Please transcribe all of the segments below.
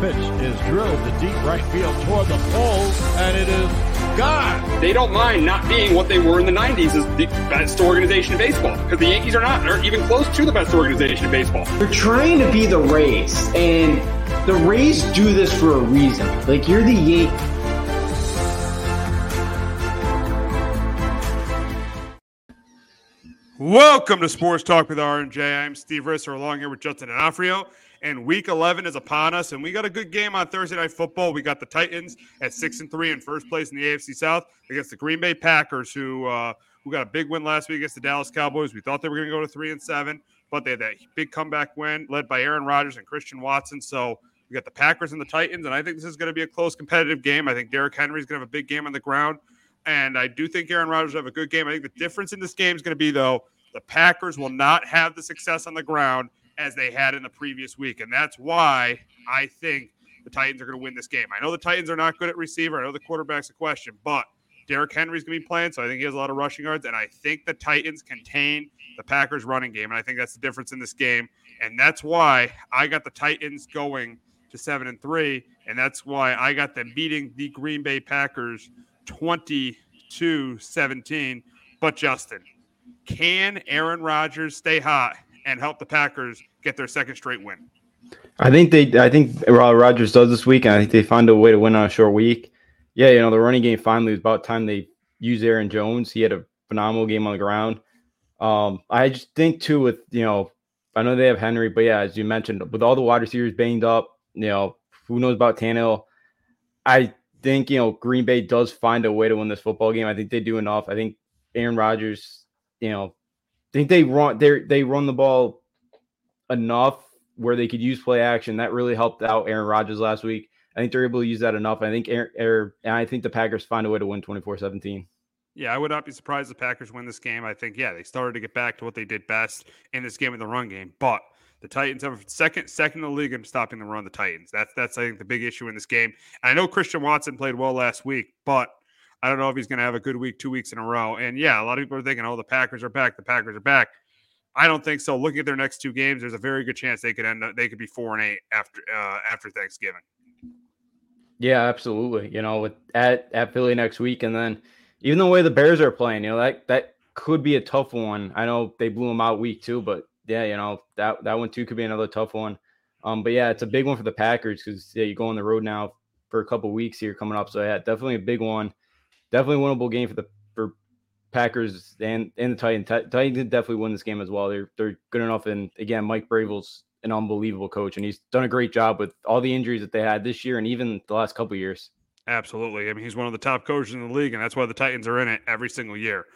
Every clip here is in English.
Pitch is drilled to deep right field toward the pole, and it is gone. They don't mind not being what they were in the 90s as the best organization in baseball because the Yankees are not. They're even close to the best organization in baseball. They're trying to be the Rays, and the Rays do this for a reason. Like, you're the Yankees. Welcome to Sports Talk with R&J. I'm Steve Risser along here with Justin D'Onofrio. And week 11 is upon us, and we got a good game on Thursday Night Football. We got the Titans at 6 and 3 in first place in the AFC South against the Green Bay Packers, who uh, who got a big win last week against the Dallas Cowboys. We thought they were going to go to 3 and 7, but they had that big comeback win led by Aaron Rodgers and Christian Watson. So we got the Packers and the Titans, and I think this is going to be a close competitive game. I think Derrick Henry is going to have a big game on the ground. And I do think Aaron Rodgers will have a good game. I think the difference in this game is going to be, though, the Packers will not have the success on the ground as they had in the previous week. And that's why I think the Titans are going to win this game. I know the Titans are not good at receiver. I know the quarterback's a question, but Derrick Henry's going to be playing, so I think he has a lot of rushing yards. And I think the Titans contain the Packers running game. And I think that's the difference in this game. And that's why I got the Titans going to seven and three. And that's why I got them beating the Green Bay Packers 22 17. But Justin, can Aaron Rodgers stay hot and help the Packers get their second straight win? I think they. I think Rodgers does this week, and I think they find a way to win on a short week. Yeah, you know the running game finally was about time they used Aaron Jones. He had a phenomenal game on the ground. Um, I just think too with you know I know they have Henry, but yeah, as you mentioned, with all the wide receivers banged up, you know who knows about Tannehill. I think you know Green Bay does find a way to win this football game. I think they do enough. I think Aaron Rodgers, you know, think they run they they run the ball enough where they could use play action. That really helped out Aaron Rodgers last week. I think they're able to use that enough. I think Aaron, Aaron and I think the Packers find a way to win 24-17. Yeah, I would not be surprised the Packers win this game. I think, yeah, they started to get back to what they did best in this game in the run game. But the Titans have second second in the league in stopping the run. The Titans. That's that's I think the big issue in this game. I know Christian Watson played well last week, but I don't know if he's going to have a good week two weeks in a row. And yeah, a lot of people are thinking, oh, the Packers are back. The Packers are back. I don't think so. Looking at their next two games, there's a very good chance they could end up they could be four and eight after uh, after Thanksgiving. Yeah, absolutely. You know, with at at Philly next week, and then even the way the Bears are playing, you know that that could be a tough one. I know they blew them out week two, but yeah, you know that that one too could be another tough one. Um, but yeah, it's a big one for the Packers because yeah, you go on the road now for a couple weeks here coming up. So yeah, definitely a big one. Definitely winnable game for the for Packers and and the Titans. Titans definitely win this game as well. They're they're good enough, and again, Mike Vrabel's an unbelievable coach, and he's done a great job with all the injuries that they had this year and even the last couple years. Absolutely. I mean, he's one of the top coaches in the league, and that's why the Titans are in it every single year.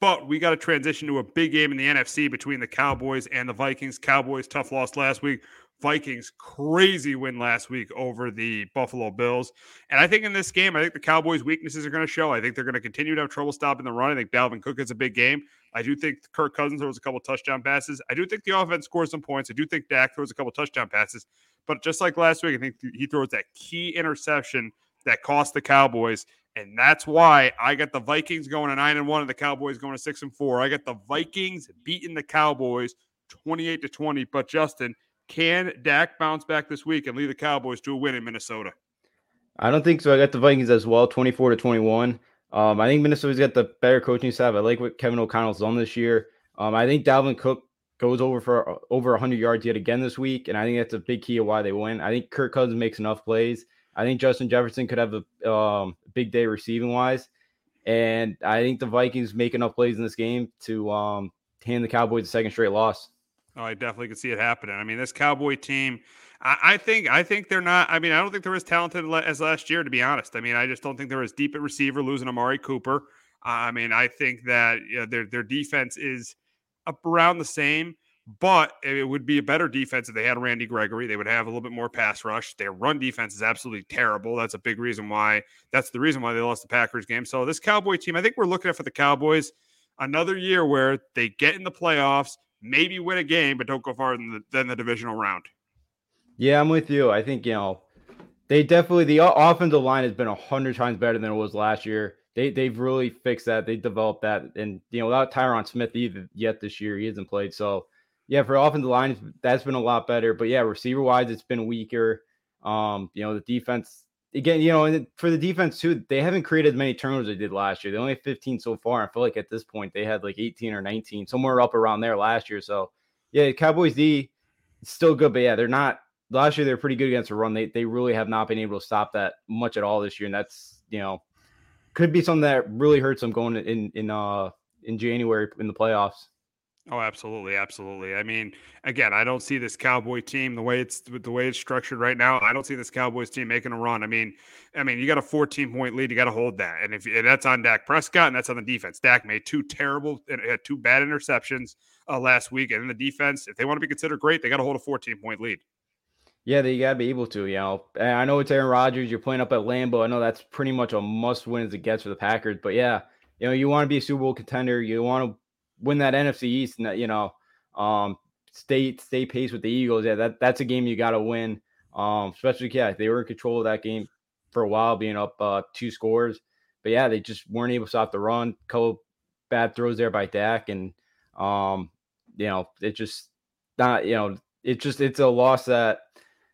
But we got to transition to a big game in the NFC between the Cowboys and the Vikings. Cowboys, tough loss last week. Vikings, crazy win last week over the Buffalo Bills. And I think in this game, I think the Cowboys' weaknesses are going to show. I think they're going to continue to have trouble stopping the run. I think Dalvin Cook is a big game. I do think Kirk Cousins throws a couple touchdown passes. I do think the offense scores some points. I do think Dak throws a couple touchdown passes. But just like last week, I think he throws that key interception that cost the Cowboys. And that's why I got the Vikings going to nine and one and the Cowboys going to six and four. I got the Vikings beating the Cowboys 28 to 20. But Justin, can Dak bounce back this week and lead the Cowboys to a win in Minnesota? I don't think so. I got the Vikings as well, 24 to 21. Um, I think Minnesota's got the better coaching staff. I like what Kevin O'Connell's done this year. Um, I think Dalvin Cook goes over for over 100 yards yet again this week, and I think that's a big key of why they win. I think Kirk Cousins makes enough plays. I think Justin Jefferson could have a um, big day receiving wise, and I think the Vikings make enough plays in this game to um, hand the Cowboys a second straight loss. Oh, I definitely could see it happening. I mean, this Cowboy team, I, I, think, I think they're not. I mean, I don't think they're as talented as last year, to be honest. I mean, I just don't think they're as deep at receiver, losing Amari Cooper. I mean, I think that you know, their their defense is up around the same, but it would be a better defense if they had Randy Gregory. They would have a little bit more pass rush. Their run defense is absolutely terrible. That's a big reason why. That's the reason why they lost the Packers game. So this Cowboy team, I think we're looking at for the Cowboys another year where they get in the playoffs maybe win a game, but don't go farther than the, than the divisional round. Yeah, I'm with you. I think, you know, they definitely, the offensive line has been a hundred times better than it was last year. They, they've really fixed that. They developed that. And, you know, without Tyron Smith either yet this year, he hasn't played. So, yeah, for offensive line, that's been a lot better. But yeah, receiver wise, it's been weaker. Um, you know, the defense again, you know, for the defense too, they haven't created many turnovers they did last year. They only have 15 so far. I feel like at this point they had like 18 or 19, somewhere up around there last year. So yeah, Cowboys D still good, but yeah, they're not last year they're pretty good against the run. They they really have not been able to stop that much at all this year. And that's you know could be something that really hurts them going in in uh in January in the playoffs. Oh, absolutely, absolutely. I mean, again, I don't see this Cowboy team the way it's the way it's structured right now. I don't see this Cowboys team making a run. I mean, I mean, you got a 14 point lead, you got to hold that, and if and that's on Dak Prescott and that's on the defense. Dak made two terrible and had two bad interceptions uh, last week, and in the defense, if they want to be considered great, they got to hold a 14 point lead. Yeah, they got to be able to. You know, I know it's Aaron Rodgers. You're playing up at Lambeau. I know that's pretty much a must win as it gets for the Packers. But yeah, you know, you want to be a Super Bowl contender. You want to win that NFC East and that, you know, um, stay stay pace with the Eagles. Yeah, that that's a game you got to win. Um, especially yeah, they were in control of that game for a while, being up uh, two scores. But yeah, they just weren't able to stop the run. Couple bad throws there by Dak, and um, you know, it just not you know, it just it's a loss that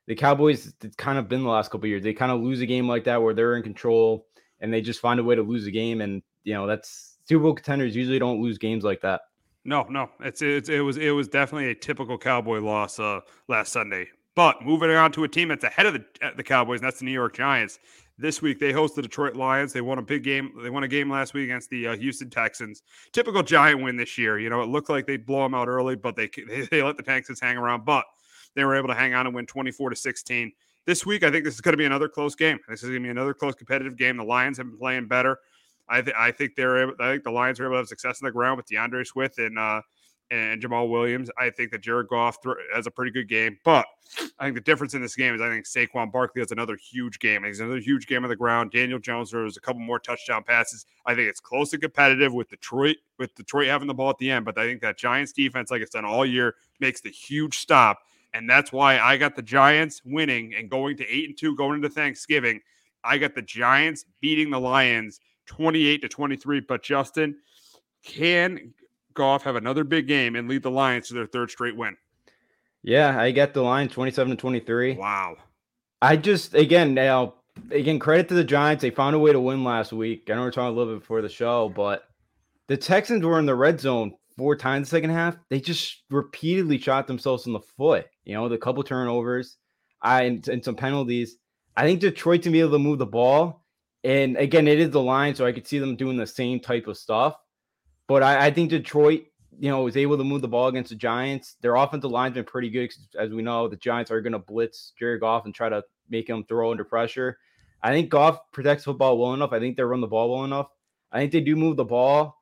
the Cowboys it's kind of been the last couple years. They kind of lose a game like that where they're in control and they just find a way to lose a game, and you know that's Super Bowl contenders usually don't lose games like that. No, no, it's, it's it was it was definitely a typical Cowboy loss uh, last Sunday. But moving on to a team that's ahead of the the Cowboys, and that's the New York Giants. This week they host the Detroit Lions. They won a big game. They won a game last week against the uh, Houston Texans. Typical Giant win this year. You know, it looked like they'd blow them out early, but they they, they let the Texans hang around. But they were able to hang on and win 24 to 16. This week, I think this is going to be another close game. This is going to be another close competitive game. The Lions have been playing better. I, th- I think they're able, I think the Lions are able to have success on the ground with D'Andre Swift and uh, and Jamaal Williams. I think that Jared Goff th- has a pretty good game, but I think the difference in this game is I think Saquon Barkley has another huge game. He's another huge game on the ground. Daniel Jones throws a couple more touchdown passes. I think it's close and competitive with Detroit with Detroit having the ball at the end, but I think that Giants defense, like it's done all year, makes the huge stop, and that's why I got the Giants winning and going to eight and two going into Thanksgiving. I got the Giants beating the Lions 28 to 23. But Justin, can Goff have another big game and lead the Lions to their third straight win? Yeah, I get the line 27 to 23. Wow. I just again now again credit to the Giants. They found a way to win last week. I know we're talking a little bit before the show, but the Texans were in the red zone four times the second half. They just repeatedly shot themselves in the foot. You know, the couple turnovers, I and, and some penalties. I think Detroit to be able to move the ball and again, it is the line, so I could see them doing the same type of stuff. But I, I think Detroit you know, was able to move the ball against the Giants. Their offensive line's been pretty good, as we know. The Giants are going to blitz Jared Goff and try to make him throw under pressure. I think Goff protects football well enough. I think they run the ball well enough. I think they do move the ball.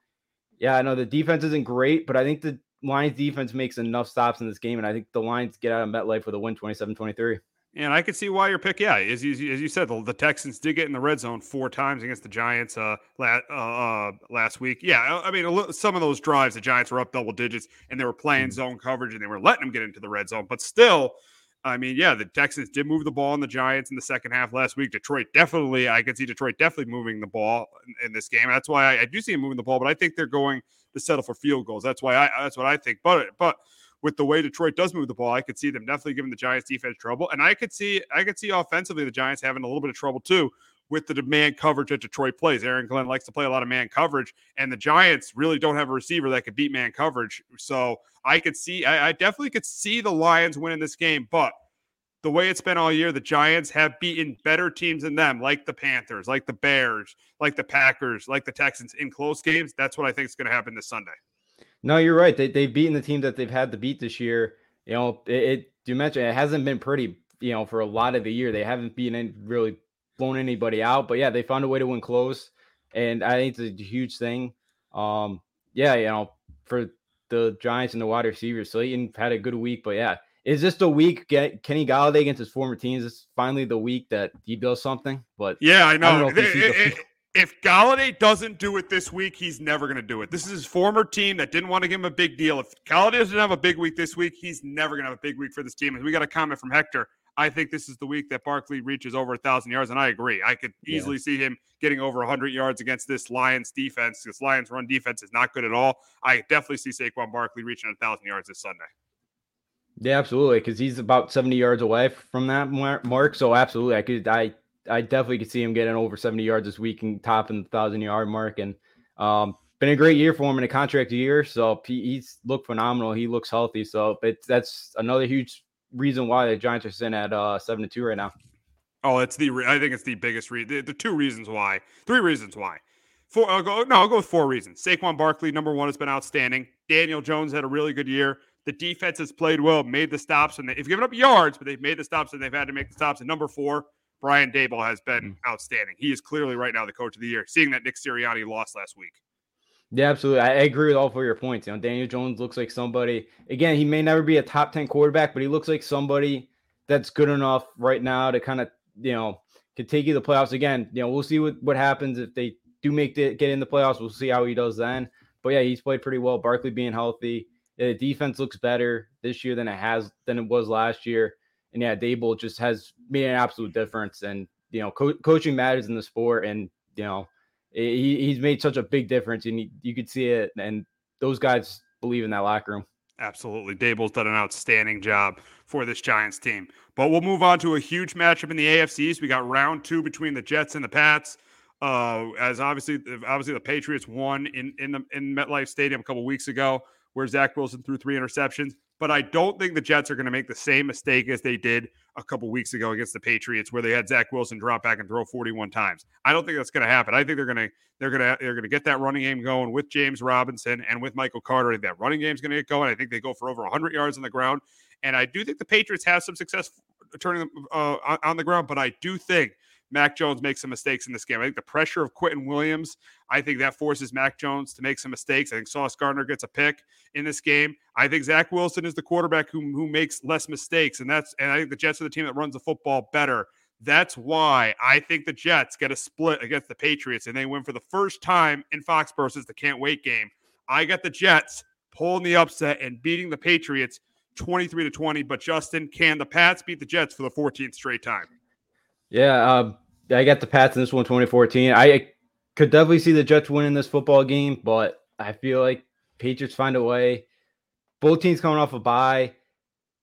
Yeah, I know the defense isn't great, but I think the Lions defense makes enough stops in this game, and I think the Lions get out of MetLife with a win 27 23. And I can see why your pick. Yeah, as you, as you said, the, the, Texans did get in the red zone four times against the Giants uh, la- uh, uh, last week. Yeah, I mean, some of those drives, the Giants were up double digits and they were playing mm-hmm. zone coverage and they were letting them get into the red zone. But still, I mean, yeah, the Texans did move the ball on the Giants in the second half last week. Detroit definitely, I can see Detroit definitely moving the ball in, in this game. That's why I, I, do see them moving the ball, but I think they're going to settle for field goals. That's why I that's what I think. But but with the way Detroit does move the ball, I could see them definitely giving the Giants defense trouble, and I could see I could see offensively the Giants having a little bit of trouble too with the demand coverage that Detroit plays. Aaron Glenn likes to play a lot of man coverage, and the Giants really don't have a receiver that could beat man coverage. So I could see, I, I definitely could see the Lions winning this game, but the way it's been all year, the Giants have beaten better teams than them, like the Panthers, like the Bears, like the Packers, like the Texans in close games. That's what I think is going to happen this Sunday. No, you're right. They, they've beaten the team that they've had to beat this year. You know, it, it you mentioned it hasn't been pretty, you know, for a lot of the year. They haven't been any, really blown anybody out, but yeah, they found a way to win close. And I think it's a huge thing. Um, yeah, you know, for the Giants and the wide receivers, Slayton had a good week, but yeah, is this the week get Kenny Golladay against his former teams? Is finally the week that he does something? But yeah, I know. I know if, Golladay doesn't do it this week, he's never going to do it. This is his former team that didn't want to give him a big deal. If Golladay doesn't have a big week this week, he's never going to have a big week for this team. And we got a comment from Hector. I think this is the week that Barkley reaches over a thousand yards, and I agree. I could easily yeah. see him getting over hundred yards against this Lions defense. This Lions run defense is not good at all. I definitely see Saquon Barkley reaching a thousand yards this Sunday. Yeah, absolutely, because he's about seventy yards away from that mark. So absolutely, I could, I, I definitely could see him getting over seventy yards this week and topping the thousand yard mark. And um, been a great year for him in a contract year. So he, he's looked phenomenal. He looks healthy. So that's another huge reason why the Giants are sitting at uh, seven to two right now. Oh, it's the I think it's the biggest reason. The, the two reasons why, three reasons why. Four, I'll go. No, I'll go with four reasons. Saquon Barkley, number one, has been outstanding. Daniel Jones had a really good year. The defense has played well, made the stops, and they've given up yards, but they've made the stops and they've had to make the stops. And number four, Brian Daboll has been mm. outstanding. He is clearly right now the coach of the year, seeing that Nick Sirianni lost last week. Yeah, absolutely. I agree with all four of your points. You know, Daniel Jones looks like somebody, again, he may never be a top 10 quarterback, but he looks like somebody that's good enough right now to kind of, you know, could take you to the playoffs again. You know, we'll see what, what happens if they do make the get in the playoffs. We'll see how he does then. But yeah, he's played pretty well. Barkley being healthy. The defense looks better this year than it has than it was last year. And yeah, Daboll just has made an absolute difference. And you know, co- coaching matters in the sport, and you know, he, he's made such a big difference, and he, you could see it. And those guys believe in that locker room. Absolutely, Daboll's done an outstanding job for this Giants team. But we'll move on to a huge matchup in the AFCs. We got round two between the Jets and the Pats. Uh, as obviously, obviously the Patriots won in in the in MetLife Stadium a couple weeks ago where Zach Wilson threw three interceptions. But I don't think the Jets are going to make the same mistake as they did a couple weeks ago against the Patriots, where they had Zach Wilson drop back and throw 41 times. I don't think that's going to happen. I think they're going to they're going to they're going to get that running game going with James Robinson and with Michael Carter. That running game is going to get going. I think they go for over 100 yards on the ground, and I do think the Patriots have some success turning them uh, on the ground. But I do think Mac Jones makes some mistakes in this game. I think the pressure of Quinnen Williams, I think that forces Mac Jones to make some mistakes. I think Sauce Gardner gets a pick in this game. I think Zach Wilson is the quarterback who, who makes less mistakes. And that's and I think the Jets are the team that runs the football better. That's why I think the Jets get a split against the Patriots and they win for the first time in Foxborough since the can't wait game. I got the Jets pulling the upset and beating the Patriots 23 to 20. But Justin, can the Pats beat the Jets for the 14th straight time? Yeah, um, I got the Pats in this one 2014. I could definitely see the Jets winning this football game, but I feel like Patriots find a way. Both teams coming off a bye.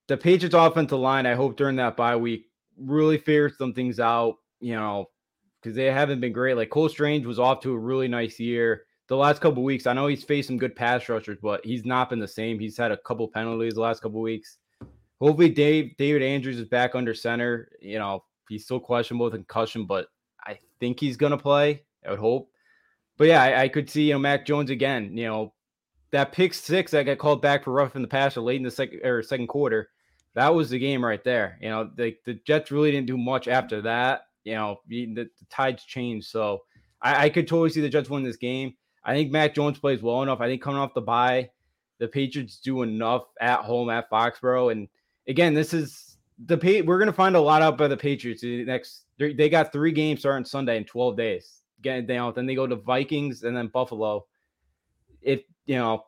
The Patriots offensive line, I hope during that bye week, really figures some things out, you know, because they haven't been great. Like Cole Strange was off to a really nice year. The last couple weeks, I know he's faced some good pass rushers, but he's not been the same. He's had a couple penalties the last couple weeks. Hopefully, Dave David Andrews is back under center. You know, he's still questionable with concussion, but I think he's gonna play. I would hope. But yeah, I, I could see you know Mac Jones again. You know, that pick six that got called back for rough in the passer late in the second or second quarter, that was the game right there. You know, the, the Jets really didn't do much after that. You know, the, the tides changed. So I, I could totally see the Jets win this game. I think Mac Jones plays well enough. I think coming off the bye, the Patriots do enough at home at Foxborough. And again, this is the pay. We're gonna find a lot out by the Patriots the next. They got three games starting Sunday in 12 days. Getting down, then they go to Vikings and then Buffalo. If you know,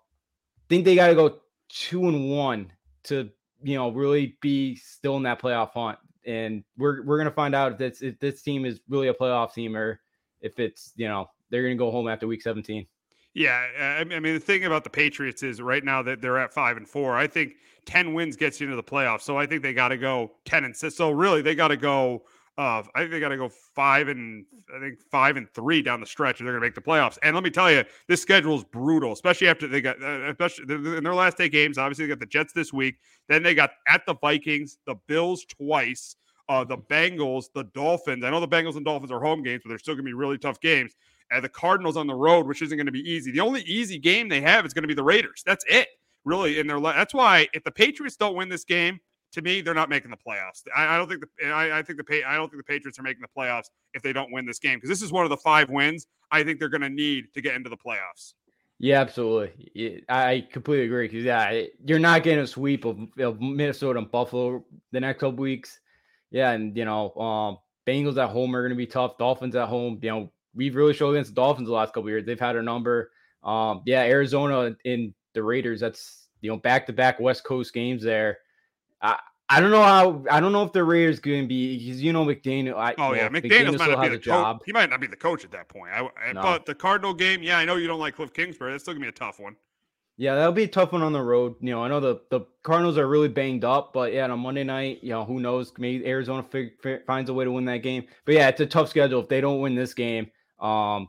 think they got to go two and one to you know really be still in that playoff hunt. And we're we're gonna find out if this if this team is really a playoff team or if it's you know they're gonna go home after week 17. Yeah, I mean the thing about the Patriots is right now that they're at five and four. I think ten wins gets you into the playoffs, so I think they got to go ten and six. So really, they got to go. Uh, I think they got to go five and I think five and three down the stretch, they're going to make the playoffs. And let me tell you, this schedule is brutal, especially after they got, uh, especially in their last eight games. Obviously, they got the Jets this week. Then they got at the Vikings, the Bills twice, uh, the Bengals, the Dolphins. I know the Bengals and Dolphins are home games, but they're still going to be really tough games. And the Cardinals on the road, which isn't going to be easy. The only easy game they have is going to be the Raiders. That's it, really. In their that's why if the Patriots don't win this game, to me, they're not making the playoffs. I, I don't think the I, I, think the I don't think the Patriots are making the playoffs if they don't win this game because this is one of the five wins I think they're going to need to get into the playoffs. Yeah, absolutely. I completely agree because yeah, you're not getting a sweep of, of Minnesota and Buffalo the next couple weeks. Yeah, and you know, um, Bengals at home are going to be tough. Dolphins at home, you know, we've really showed against the Dolphins the last couple years. They've had a number. Um, yeah, Arizona in the Raiders. That's you know back to back West Coast games there. I I don't know how I don't know if the Raiders going to be because you know McDaniel. I, oh yeah, McDaniel might not be the coach. He might not be the coach at that point. I, no. But the Cardinal game, yeah, I know you don't like Cliff Kingsbury. That's still gonna be a tough one. Yeah, that'll be a tough one on the road. You know, I know the the Cardinals are really banged up, but yeah, on Monday night, you know, who knows? Maybe Arizona fig- finds a way to win that game. But yeah, it's a tough schedule. If they don't win this game, um,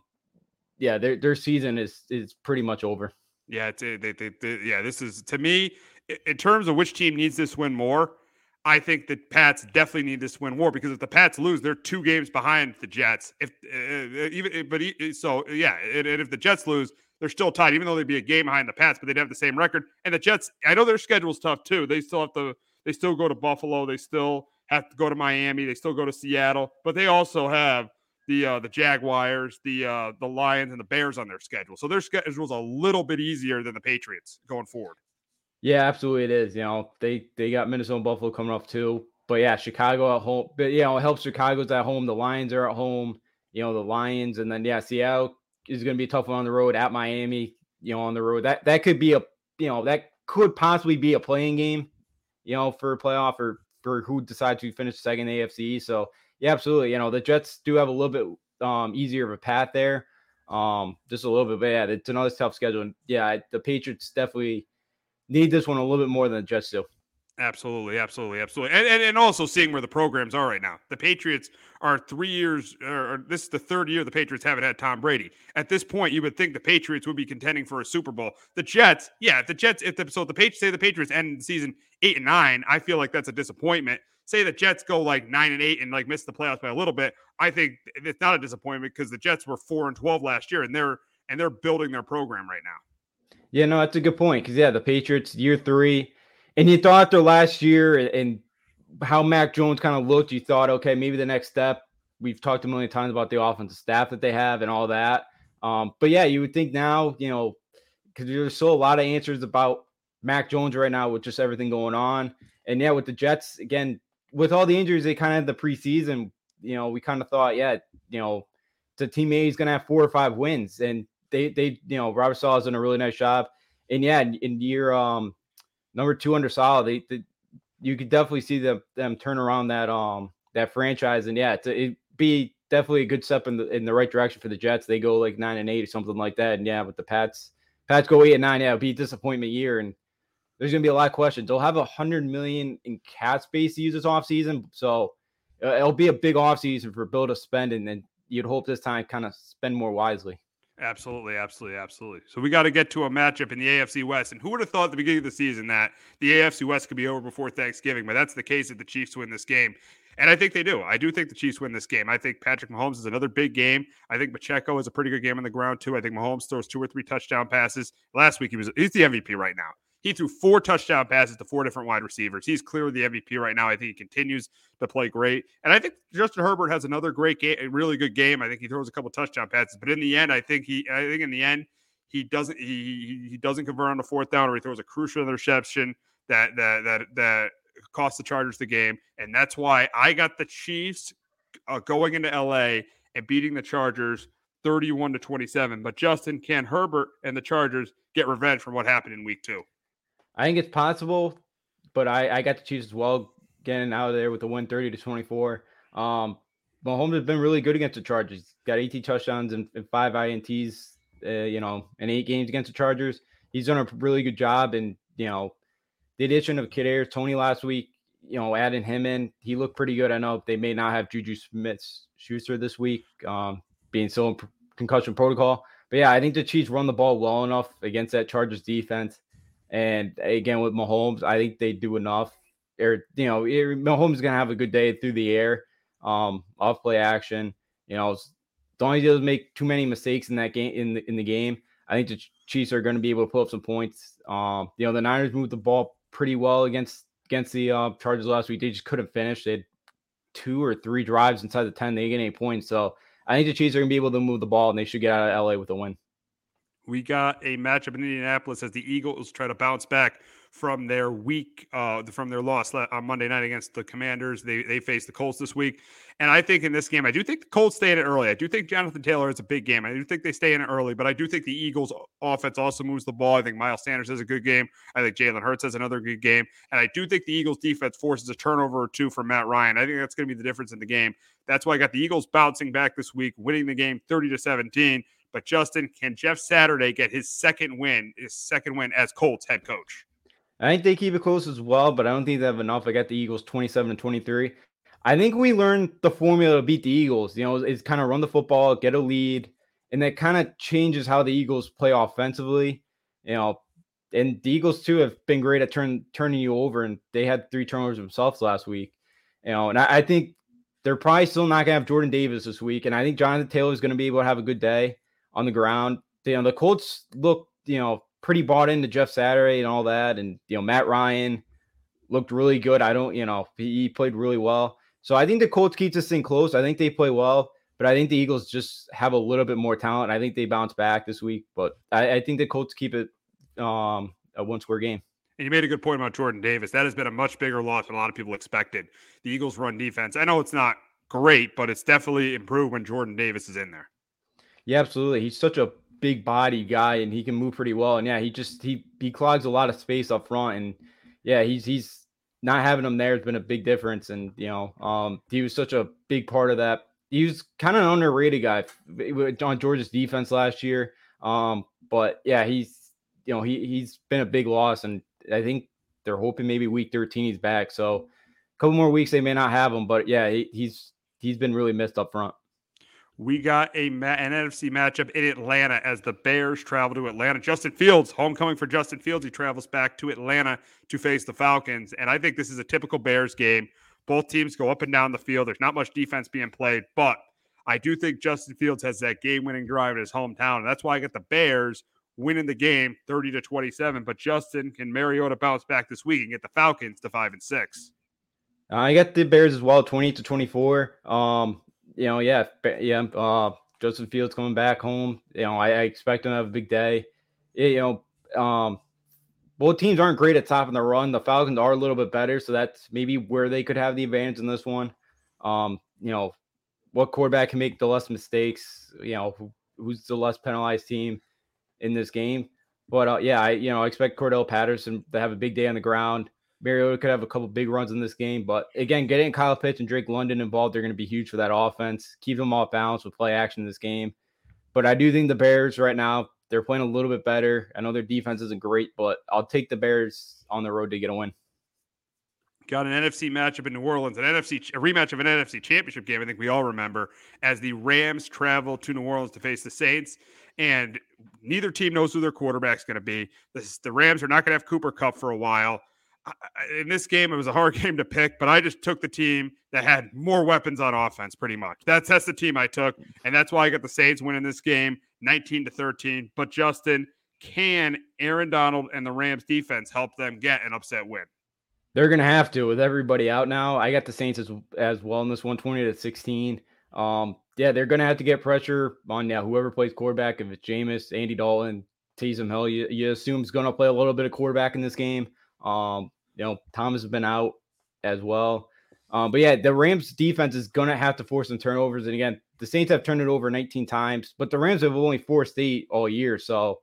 yeah, their their season is is pretty much over. Yeah, it's, eh, they, they, they, yeah. This is to me in terms of which team needs this win more. I think the Pats definitely need this win more because if the Pats lose, they're two games behind the Jets. If uh, even but so yeah, and, and if the Jets lose, they're still tied, even though they'd be a game behind the Pats, but they'd have the same record. And the Jets, I know their schedule's tough too. They still have to, they still go to Buffalo, they still have to go to Miami, they still go to Seattle, but they also have the uh, the Jaguars, the uh, the Lions, and the Bears on their schedule. So their schedule's a little bit easier than the Patriots going forward. Yeah, absolutely it is. You know, they they got Minnesota and Buffalo coming off too. But yeah, Chicago at home. But you know, it helps Chicago's at home. The Lions are at home. You know, the Lions, and then yeah, Seattle is going to be tough one on the road at Miami. You know, on the road that that could be a you know that could possibly be a playing game. You know, for a playoff or for who decides to finish second AFC. So yeah, absolutely. You know, the Jets do have a little bit um easier of a path there. Um, just a little bit, but yeah, it's another tough schedule. And yeah, the Patriots definitely need this one a little bit more than the Jets do. Absolutely, absolutely, absolutely, and, and and also seeing where the programs are right now. The Patriots are three years, or this is the third year the Patriots haven't had Tom Brady. At this point, you would think the Patriots would be contending for a Super Bowl. The Jets, yeah, if the Jets, if the so the Patriots say the Patriots end the season eight and nine, I feel like that's a disappointment. Say the Jets go like nine and eight and like miss the playoffs by a little bit, I think it's not a disappointment because the Jets were four and twelve last year, and they're and they're building their program right now. Yeah, no, that's a good point because yeah, the Patriots year three, and you thought after last year and how Mac Jones kind of looked, you thought, okay, maybe the next step. We've talked a million times about the offensive staff that they have and all that. Um, but yeah, you would think now, you know, because there's still a lot of answers about Mac Jones right now with just everything going on. And yeah, with the Jets, again, with all the injuries, they kind of had the preseason, you know, we kind of thought, yeah, you know, the team A is going to have four or five wins. And they they you know Robert Saleh has done a really nice job, and yeah, in, in year um number two under Saleh, they, they you could definitely see them them turn around that um that franchise, and yeah, to it be definitely a good step in the in the right direction for the Jets. They go like nine and eight or something like that, and yeah, with the Pats, Pats go eight and nine, yeah, it'll be a disappointment year, and there's gonna be a lot of questions. They'll have a hundred million in cap space to use this offseason, so uh, it'll be a big offseason for Bill to spend, and then you'd hope this time kind of spend more wisely. Absolutely, absolutely, absolutely. So we got to get to a matchup in the AFC West. And who would have thought at the beginning of the season that the AFC West could be over before Thanksgiving? But that's the case if the Chiefs win this game. And I think they do. I do think the Chiefs win this game. I think Patrick Mahomes is another big game. I think Pacheco is a pretty good game on the ground too. I think Mahomes throws two or three touchdown passes. Last week he was he's the MVP right now. He threw four touchdown passes to four different wide receivers. He's clearly the MVP right now. I think he continues to play great. And I think Justin Herbert has another great game, a really good game. I think he throws a couple touchdown passes. But in the end, I think he I think in the end, he doesn't he he doesn't convert on the fourth down or he throws a crucial interception that that that that cost the Chargers the game. And that's why I got the Chiefs uh, going into LA and beating the Chargers 31 to 27. But Justin, can Herbert and the Chargers get revenge from what happened in week two? I think it's possible, but I, I got the Chiefs as well getting out of there with the win 30 to 24. Um, Mahomes has been really good against the Chargers. Got 18 touchdowns and, and five INTs, uh, you know, in eight games against the Chargers. He's done a really good job. And, you know, the addition of Kadarius Toney last week, you know, adding him in, he looked pretty good. I know they may not have Juju Smith Schuster this week, um, being still in concussion protocol. But yeah, I think the Chiefs run the ball well enough against that Chargers defense and again, with Mahomes, I think they do enough. Or you know, Mahomes is gonna have a good day through the air, um, off play action. You know, don't he doesn't make too many mistakes in that game in the, in the game. I think the Chiefs are going to be able to pull up some points. Um, you know, the Niners moved the ball pretty well against against the uh, Chargers last week. They just couldn't finish. They had two or three drives inside the ten. They didn't get any points. So I think the Chiefs are going to be able to move the ball, and they should get out of LA with a win. We got a matchup in Indianapolis as the Eagles try to bounce back from their week, uh, from their loss on Monday night against the Commanders. They they face the Colts this week, and I think in this game, I do think the Colts stay in it early. I do think Jonathan Taylor is a big game. I do think they stay in it early, but I do think the Eagles' offense also moves the ball. I think Miles Sanders has a good game. I think Jalen Hurts has another good game, and I do think the Eagles' defense forces a turnover or two from Matt Ryan. I think that's going to be the difference in the game. That's why I got the Eagles bouncing back this week, winning the game thirty to seventeen. But Justin, can Jeff Saturday get his second win, his second win as Colts head coach? I think they keep it close as well, but I don't think they have enough. I got the Eagles 27 and 23. I think we learned the formula to beat the Eagles. You know, is kind of run the football, get a lead, and that kind of changes how the Eagles play offensively. You know, and the Eagles too have been great at turn turning you over, and they had three turnovers themselves last week. You know, and I, I think they're probably still not gonna have Jordan Davis this week, and I think Jonathan Taylor is gonna be able to have a good day on the ground. You know, the Colts look, you know, pretty bought into Jeff Saturday and all that. And, you know, Matt Ryan looked really good. I don't, you know, he, played really well. So I think the Colts keep this thing close. I think they play well, but I think the Eagles just have a little bit more talent. I think they bounce back this week, but I, I think the Colts keep it um, a one score game. And you made a good point about Jordan Davis. That has been a much bigger loss than a lot of people expected. The Eagles' run defense. I know it's not great, but it's definitely improved when Jordan Davis is in there. Yeah, absolutely. He's such a big body guy and he can move pretty well. And yeah, he just he he clogs a lot of space up front. And yeah, he's he's not having him there has been a big difference. And you know, um, he was such a big part of that. He was kind of an underrated guy on Georgia's defense last year. Um, but yeah, he's you know he he's been a big loss, and I think they're hoping maybe week 13 he's back. So a couple more weeks they may not have him, but yeah, he, he's he's been really missed up front. We got a ma- an NFC matchup in Atlanta as the Bears travel to Atlanta. Justin Fields, homecoming for Justin Fields. He travels back to Atlanta to face the Falcons. And I think this is a typical Bears game. Both teams go up and down the field. There's not much defense being played, but I do think Justin Fields has that game winning drive in his hometown. And that's why I get the Bears winning the game 30 to 27. But Justin, can Mariota bounce back this week and get the Falcons to five and six? I got the Bears as well, 20 to 24. Um, you know, yeah, yeah. Uh, Justin Fields coming back home. You know, I, I expect him to have a big day. you know, um, both teams aren't great at topping the run. The Falcons are a little bit better, so that's maybe where they could have the advantage in this one. Um, you know, what quarterback can make the less mistakes? You know, who, who's the less penalized team in this game? But uh, yeah, I you know I expect Cordarrelle Patterson to have a big day on the ground. Mariota could have a couple big runs in this game, but again, getting Kyle Pitts and Drake London involved, they're going to be huge for that offense. Keep them off balance with play action in this game. But I do think the Bears right now, they're playing a little bit better. I know their defense isn't great, but I'll take the Bears on the road to get a win. Got an NFC matchup in New Orleans, an NFC a rematch of an NFC championship game. I think we all remember as the Rams travel to New Orleans to face the Saints, and neither team knows who their quarterback's going to be. The, the Rams are not going to have Cooper Kupp for a while. In this game, it was a hard game to pick, but I just took the team that had more weapons on offense, pretty much. That's that's the team I took, and that's why I got the Saints winning this game, 19 to 13. But Justin, can Aaron Donald and the Rams defense help them get an upset win? They're gonna have to with everybody out now. I got the Saints as as well in this 120 to 16. Um, yeah, they're gonna have to get pressure on yeah, whoever plays quarterback. If it's Jameis, Andy Dalton, Taysom Hill, you, you assume is gonna play a little bit of quarterback in this game. Um, you know, Thomas has been out as well. Um, but yeah, the Rams defense is gonna have to force some turnovers. And again, the Saints have turned it over 19 times, but the Rams have only forced eight all year. So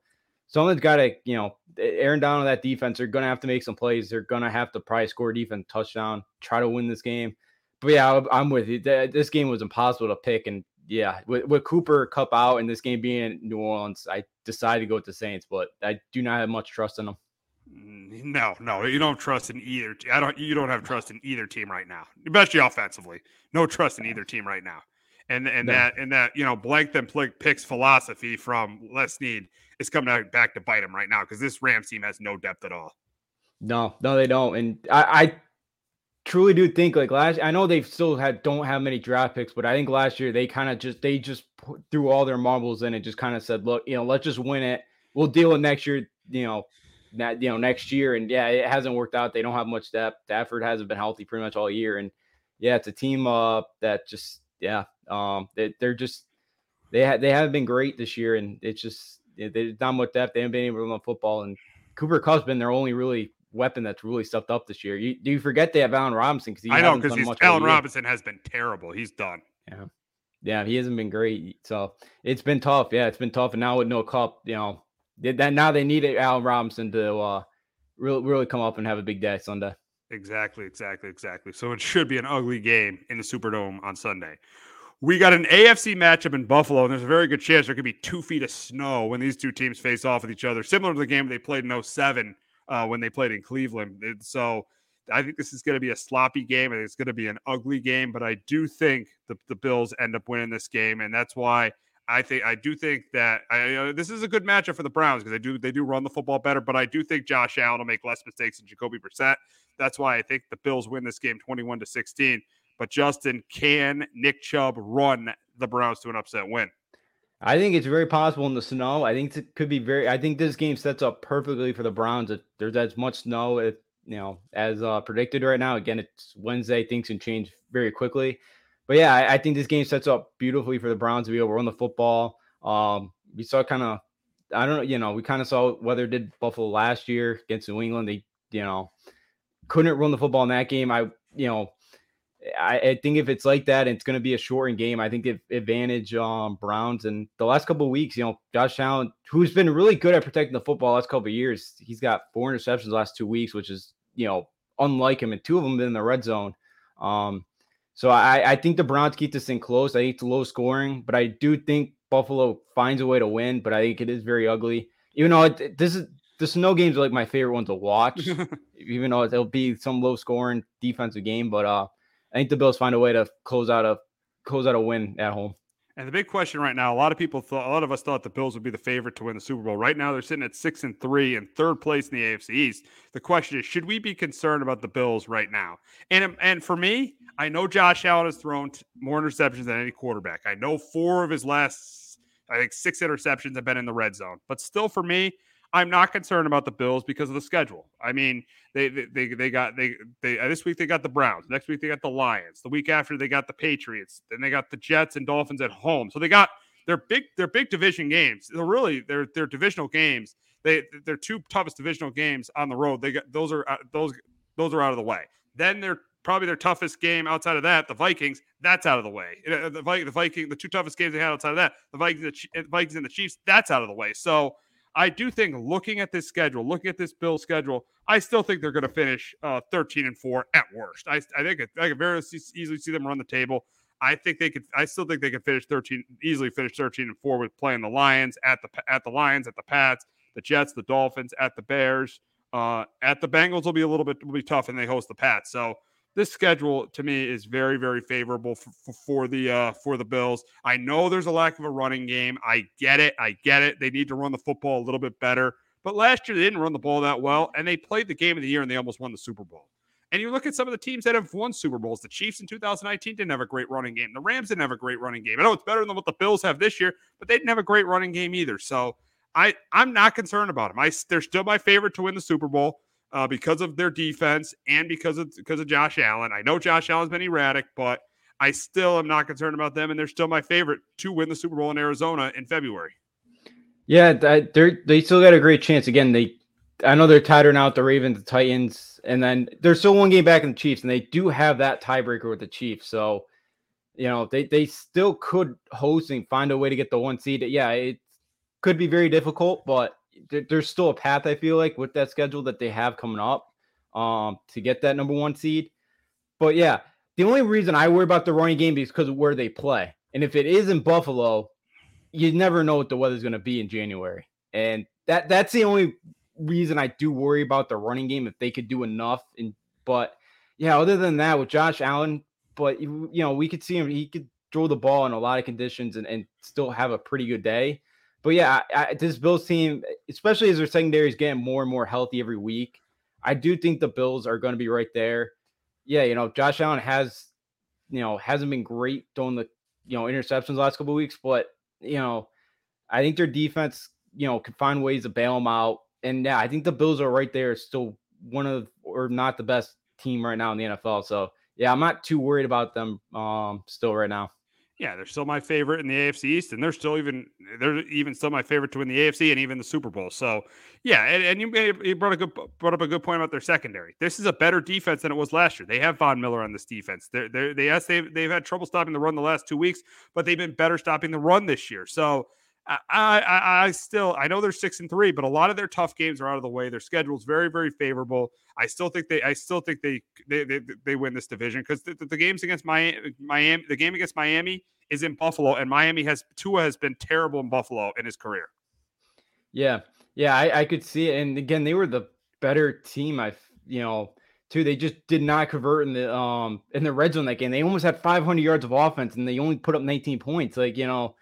someone's got to, you know, Aaron Donald that defense. They're gonna have to make some plays. They're gonna have to probably score defense touchdown, try to win this game. But yeah, I'm with you. This game was impossible to pick, and yeah, with, with Cooper Kupp out and this game being in New Orleans, I decided to go with the Saints, but I do not have much trust in them. No, no, you don't trust in either. I don't. You don't have trust in either team right now, especially offensively. No trust in either team right now. And and no. that and that you know blank them picks philosophy from Les Snead is coming back to bite him right now because this Rams team has no depth at all. No, no, they don't. And I, I truly do think like last. I know they've still had don't have many draft picks, but I think last year they kind of just they just threw all their marbles in and just kind of said, look, you know, let's just win it. We'll deal with next year. You know, that you know next year. And yeah, it hasn't worked out. They don't have much depth. Stafford hasn't been healthy pretty much all year. And yeah, it's a team uh that just yeah um they, they're just they ha- they haven't been great this year, and it's just there's not much depth. They haven't been able to run football, and Cooper Kupp's been their only really weapon that's really stepped up this year. You, do you forget they have Allen Robinson? Because I know because Allen Robinson has been terrible. He's done. Yeah, yeah, he hasn't been great. So it's been tough. Yeah, it's been tough. And now with no Kupp, you know, that now they needed Allen Robinson to uh, really really come up and have a big day Sunday. Exactly, exactly, exactly. So it should be an ugly game in the Superdome on Sunday. We got an AFC matchup in Buffalo, and there's a very good chance there could be two feet of snow when these two teams face off with each other, similar to the game they played in 07 uh, when they played in Cleveland. So I think this is going to be a sloppy game. and it's going to be an ugly game, but I do think the, the Bills end up winning this game, and that's why I think I do think that I, this is a good matchup for the Browns because they do they do run the football better, but I do think Josh Allen will make less mistakes than Jacoby Brissett. That's why I think the Bills win this game 21 to 16. But Justin, can Nick Chubb run the Browns to an upset win? I think it's very possible in the snow. I think it could be very. I think this game sets up perfectly for the Browns. If there's as much snow, if, you know, as uh, predicted right now. Again, it's Wednesday. Things can change very quickly. But yeah, I, I, think this game sets up beautifully for the Browns to be able to run the football. Um, we saw kind of, I don't know, you know, we kind of saw whether did Buffalo last year against New England. They, you know, couldn't run the football in that game. I, you know, I, I, think if it's like that, it's going to be a shortened game. I think advantage um, Browns and the last couple weeks, you know, Josh Allen, who's been really good at protecting the football last couple years, he's got four interceptions last two weeks, which is you know unlike him, and two of them in the red zone. Um, so I, I think the Browns keep this thing close. I think it's low scoring, but I do think Buffalo finds a way to win. But I think it is very ugly. Even though it, this is the snow games are like my favorite ones to watch, even though it'll be some low scoring defensive game. But uh, I think the Bills find a way to close out a close out a win at home. And the big question right now, a lot of people thought, a lot of us thought the Bills would be the favorite to win the Super Bowl. Right now, they're sitting at six and three and third place in the AFC East. The question is, should we be concerned about the Bills right now? And and for me, I know Josh Allen has thrown more interceptions than any quarterback. I know four of his last, I think six interceptions have been in the red zone. But still, for me, I'm not concerned about the Bills because of the schedule. I mean, they they they got they they uh, this week they got the Browns. Next week they got the Lions. The week after they got the Patriots. Then they got the Jets and Dolphins at home. So they got their big their big division games. They're really they're they're divisional games. They their two toughest divisional games on the road. They got those are uh, those those are out of the way. Then they're probably their toughest game outside of that, the Vikings, that's out of the way. The, the, the Viking, the two toughest games they had outside of that, the Vikings, the Vikings and the Chiefs, that's out of the way. So I do think looking at this schedule, looking at this Bill schedule, I still think they're going to finish uh, 13 and four at worst. I, I think I could very easily see them run the table. I think they could. I still think they could finish 13 easily. Finish 13 and four with playing the Lions at the at the Lions at the Pats, the Jets, the Dolphins at the Bears, uh, at the Bengals will be a little bit will be tough, and they host the Pats. So this schedule to me is very very favorable for, for the uh, for the Bills. I know there's a lack of a running game. I get it. I get it. They need to run the football a little bit better. But last year they didn't run the ball that well, and they played the game of the year and they almost won the Super Bowl. And you look at some of the teams that have won Super Bowls. The Chiefs in 2019 didn't have a great running game. The Rams didn't have a great running game. I know it's better than what the Bills have this year, but they didn't have a great running game either. So I I'm not concerned about them. I they're still my favorite to win the Super Bowl uh, because of their defense and because of because of Josh Allen. I know Josh Allen's been erratic, but I still am not concerned about them, and they're still my favorite to win the Super Bowl in Arizona in February. Yeah, they they still got a great chance. Again, they I know they're tighter out the Ravens, the Titans, and then they're still one game back in the Chiefs, and they do have that tiebreaker with the Chiefs. So, you know, they they still could host and find a way to get the one seed. Yeah, it could be very difficult, but there's still a path. I feel like with that schedule that they have coming up, um, to get that number one seed. But yeah, the only reason I worry about the running game is because of where they play, and if it is in Buffalo, you never know what the weather's going to be in January, and that that's the only reason I do worry about the running game if they could do enough. And but yeah, other than that, with Josh Allen, but you know, we could see him, he could throw the ball in a lot of conditions and, and still have a pretty good day. But yeah, I, this Bills team, especially as their secondary is getting more and more healthy every week, I do think the Bills are going to be right there. Yeah, you know, Josh Allen has, you know, hasn't been great throwing the, you know, interceptions last couple weeks, but you know, I think their defense, you know, can find ways to bail them out and yeah, I think the Bills are right there, still one of or not the best team right now in the NFL. So yeah, I'm not too worried about them um still right now. Yeah, they're still my favorite in the AFC East, and they're still even they're even still my favorite to win the AFC and even the Super Bowl. So yeah, and, and you, you brought a good brought up a good point about their secondary. This is a better defense than it was last year. They have Von Miller on this defense. They're, they're they yes they've they've had trouble stopping the run the last two weeks, but they've been better stopping the run this year. So I, I, I still I know they're six and three, but a lot of their tough games are out of the way. Their schedule's very very favorable. I still think they I still think they they they, they win this division because the, the, the, games against Miami Miami the game against Miami is in Buffalo and Miami has Tua has been terrible in Buffalo in his career. Yeah, yeah, I, I could see it, and again they were the better team. I you know too. They just did not convert in the um in the red zone that game. They almost had 500 yards of offense and they only put up 19 points. Like you know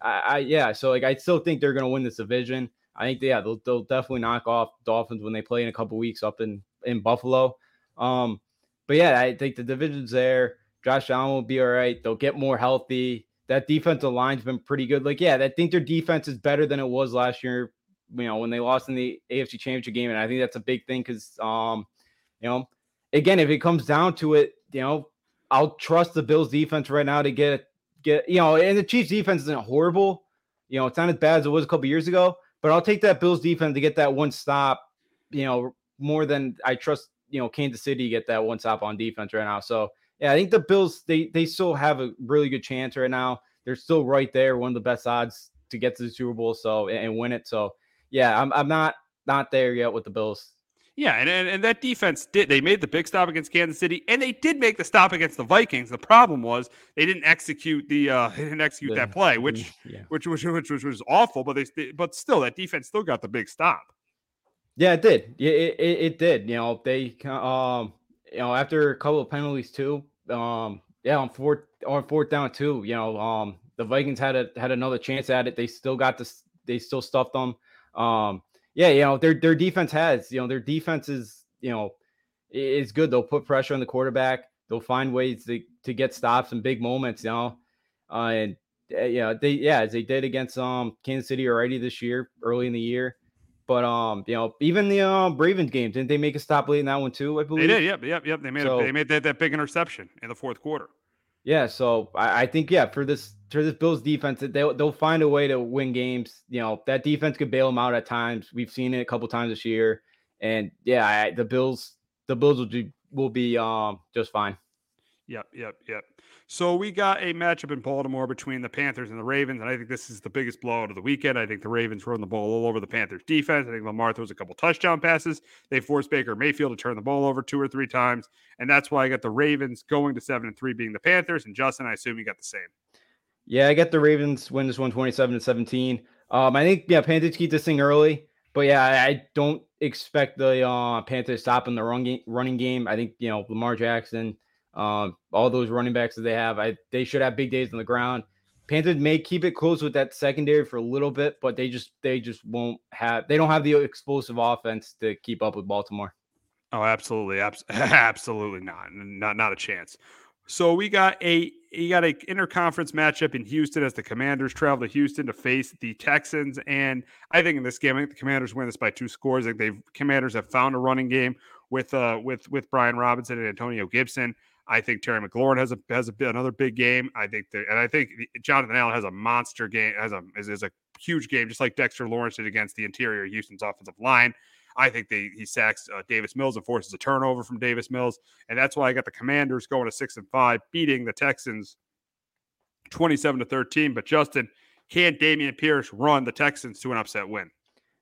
I, I yeah, so like I still think they're gonna win this division. I think yeah, they'll, they'll definitely knock off Dolphins when they play in a couple weeks up in in Buffalo. Um, but yeah, I think the division's there. Josh Allen will be all right. They'll get more healthy. That defensive line's been pretty good. Like, yeah, I think their defense is better than it was last year. You know, when they lost in the AFC Championship game, and I think that's a big thing because, um, you know, again, if it comes down to it, you know, I'll trust the Bills defense right now to get get, you know, and the Chiefs defense isn't horrible. You know, it's not as bad as it was a couple years ago, but I'll take that Bills defense to get that one stop, you know, more than I trust, you know, Kansas City get that one stop on defense right now. So, yeah, I think the Bills, they, they still have a really good chance right now. They're still right there, one of the best odds to get to the Super Bowl. So, and, and win it. So, yeah, I'm, I'm not, not there yet with the Bills. Yeah, and, and, and that defense did. They made the big stop against Kansas City, and they did make the stop against the Vikings. The problem was they didn't execute the uh, they didn't execute that play, which yeah. which, which which which was awful. But they but still that defense still got the big stop. Yeah, it did. Yeah, it, it, it did. You know they um you know after a couple of penalties too. Um yeah on fourth on fourth down too. You know um the Vikings had a had another chance at it. They still got this. They still stuffed them. Um yeah, you know, their their defense has, you know, their defense is, you know, is good. They'll put pressure on the quarterback. They'll find ways to, to get stops in big moments, you know. Uh, and uh, yeah, they yeah, as they did against um Kansas City already this year, early in the year. But um, you know, even the um Ravens game, didn't they make a stop late in that one too? I believe they did. Yep, yep, yep. They made so, a, they made that, that big interception in the fourth quarter. Yeah, so I, I think yeah, for this for this Bills defense, they'll they'll find a way to win games. You know that defense could bail them out at times. We've seen it a couple times this year, and yeah, I, the Bills the Bills will do will be um just fine. Yep, yep, yep. So we got a matchup in Baltimore between the Panthers and the Ravens, and I think this is the biggest blowout of the weekend. I think the Ravens run the ball all over the Panthers defense. I think Lamar throws a couple touchdown passes. They force Baker Mayfield to turn the ball over two or three times, and that's why I got the Ravens going to seven and three, being the Panthers. And Justin, I assume you got the same. Yeah, I get the Ravens win this one, twenty-seven to 17. Um, I think yeah, Panthers keep this thing early, but yeah, I, I don't expect the uh, Panthers stopping the run game, running game. I think you know Lamar Jackson um, all those running backs that they have, I they should have big days on the ground. Panthers may keep it close with that secondary for a little bit, but they just they just won't have they don't have the explosive offense to keep up with Baltimore. Oh, absolutely, absolutely not, not not a chance. So we got a you got a interconference matchup in Houston as the Commanders travel to Houston to face the Texans, and I think in this game, I think the Commanders win this by two scores. Think they've Commanders have found a running game with uh with with Brian Robinson and Antonio Gibson. I think Terry McLaurin has a has a another big game. I think that, and I think Jonathan Allen has a monster game, has a is, is a huge game, just like Dexter Lawrence did against the interior Houston's offensive line. I think they he sacks uh, Davis Mills and forces a turnover from Davis Mills, and that's why I got the Commanders going to six and five, beating the Texans twenty-seven to thirteen. But Justin, can Dameon Pierce run the Texans to an upset win?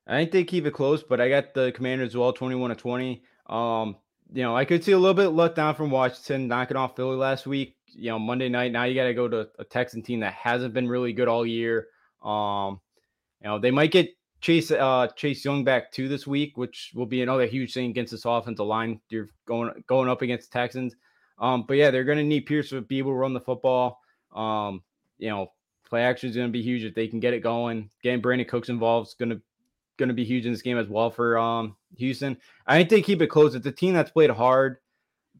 I think they keep it close, but I got the Commanders as well, twenty-one to twenty. Um, you know, I could see a little bit let down from Washington knocking off Philly last week. You know, Monday night. Now you got to go to a Texan team that hasn't been really good all year. Um, you know, they might get Chase uh, Chase Young back too this week, which will be another huge thing against this offensive line. You're going going up against Texans. Um, but yeah, they're going to need Pierce to be able to run the football. Um, you know, play action is going to be huge if they can get it going. Getting Brandin Cooks involved is going to going to be huge in this game as well for um, Houston. I think they keep it close. It's a team that's played hard,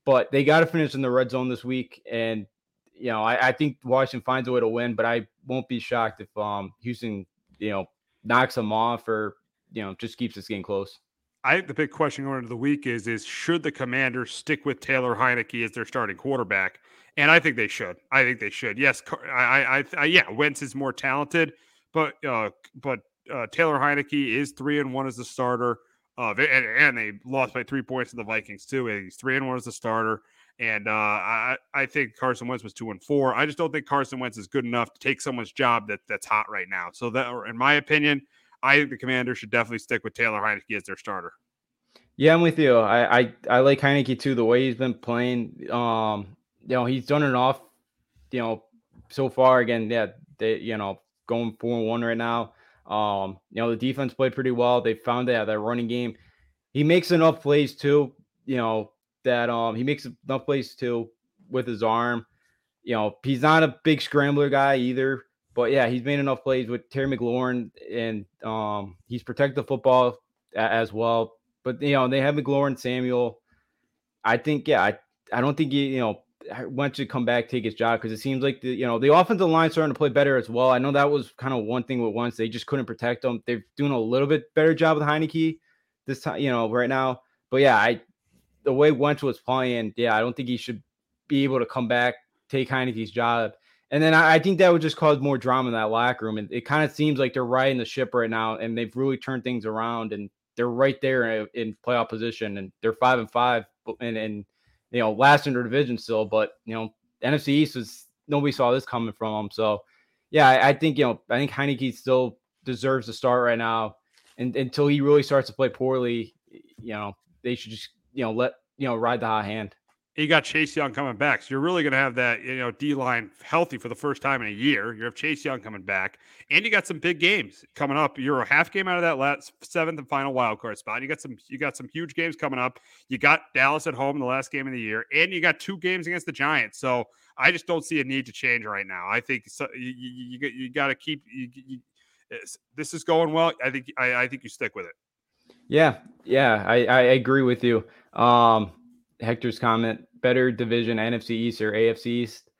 but they got to finish in the red zone this week. And you know, I, I, think Washington finds a way to win, but I won't be shocked if um, Houston, you know, knocks them off or you know just keeps this game close. I think the big question going into the week is is should the Commanders stick with Taylor Heinicke as their starting quarterback? And I think they should. I think they should. Yes, I, I, I yeah, Wentz is more talented, but uh, but uh, Taylor Heinicke is three and one as the starter. Uh, and, and they lost by three points to the Vikings too. He's three and one as the starter. And uh, I, I think Carson Wentz was two and four. I just don't think Carson Wentz is good enough to take someone's job that that's hot right now. So that, in my opinion, I think the Commander should definitely stick with Taylor Heinicke as their starter. Yeah, I'm with you. I I, I like Heinicke too. The way he's been playing, um, you know, he's done it off, you know, so far. Again, yeah, they, you know, going four and one right now. Um, you know, the defense played pretty well. They found that that running game. He makes enough plays too. You know, that um he makes enough plays too with his arm. You know, he's not a big scrambler guy either, but yeah, he's made enough plays with Terry McLaurin and um he's protected the football as well. But you know, they have McLaurin, Samuel. I think yeah, I I don't think he, you know Wentz to come back take his job because it seems like the you know the offensive line starting to play better as well. I know that was kind of one thing with once they just couldn't protect them. They're doing a little bit better job with Heinicke this time, you know, right now. But yeah, I the way Wentz was playing, yeah, I don't think he should be able to come back, take Heinicke's job. And then I, I think that would just cause more drama in that locker room. And it kind of seems like they're riding the ship right now, and they've really turned things around, and they're right there in, in playoff position, and they're five and five, and and you know last in their division still. But you know NFC East was nobody saw this coming from them. So yeah, I, I think you know I think Heinicke still deserves to start right now, and until he really starts to play poorly, you know they should just you know, let you know, ride the hot hand. You got Chase Young coming back, so you're really going to have that you know D line healthy for the first time in a year. You have Chase Young coming back, and you got some big games coming up. You're a half game out of that last seventh and final wild card spot. You got some you got some huge games coming up. You got Dallas at home in the last game of the year, and you got two games against the Giants. So I just don't see a need to change right now. I think so, you you, you, got to keep. You, this is going well. I think I, I think you stick with it. Yeah, yeah, I, I agree with you. Um, Hector's comment: better division, NFC East or AFC East?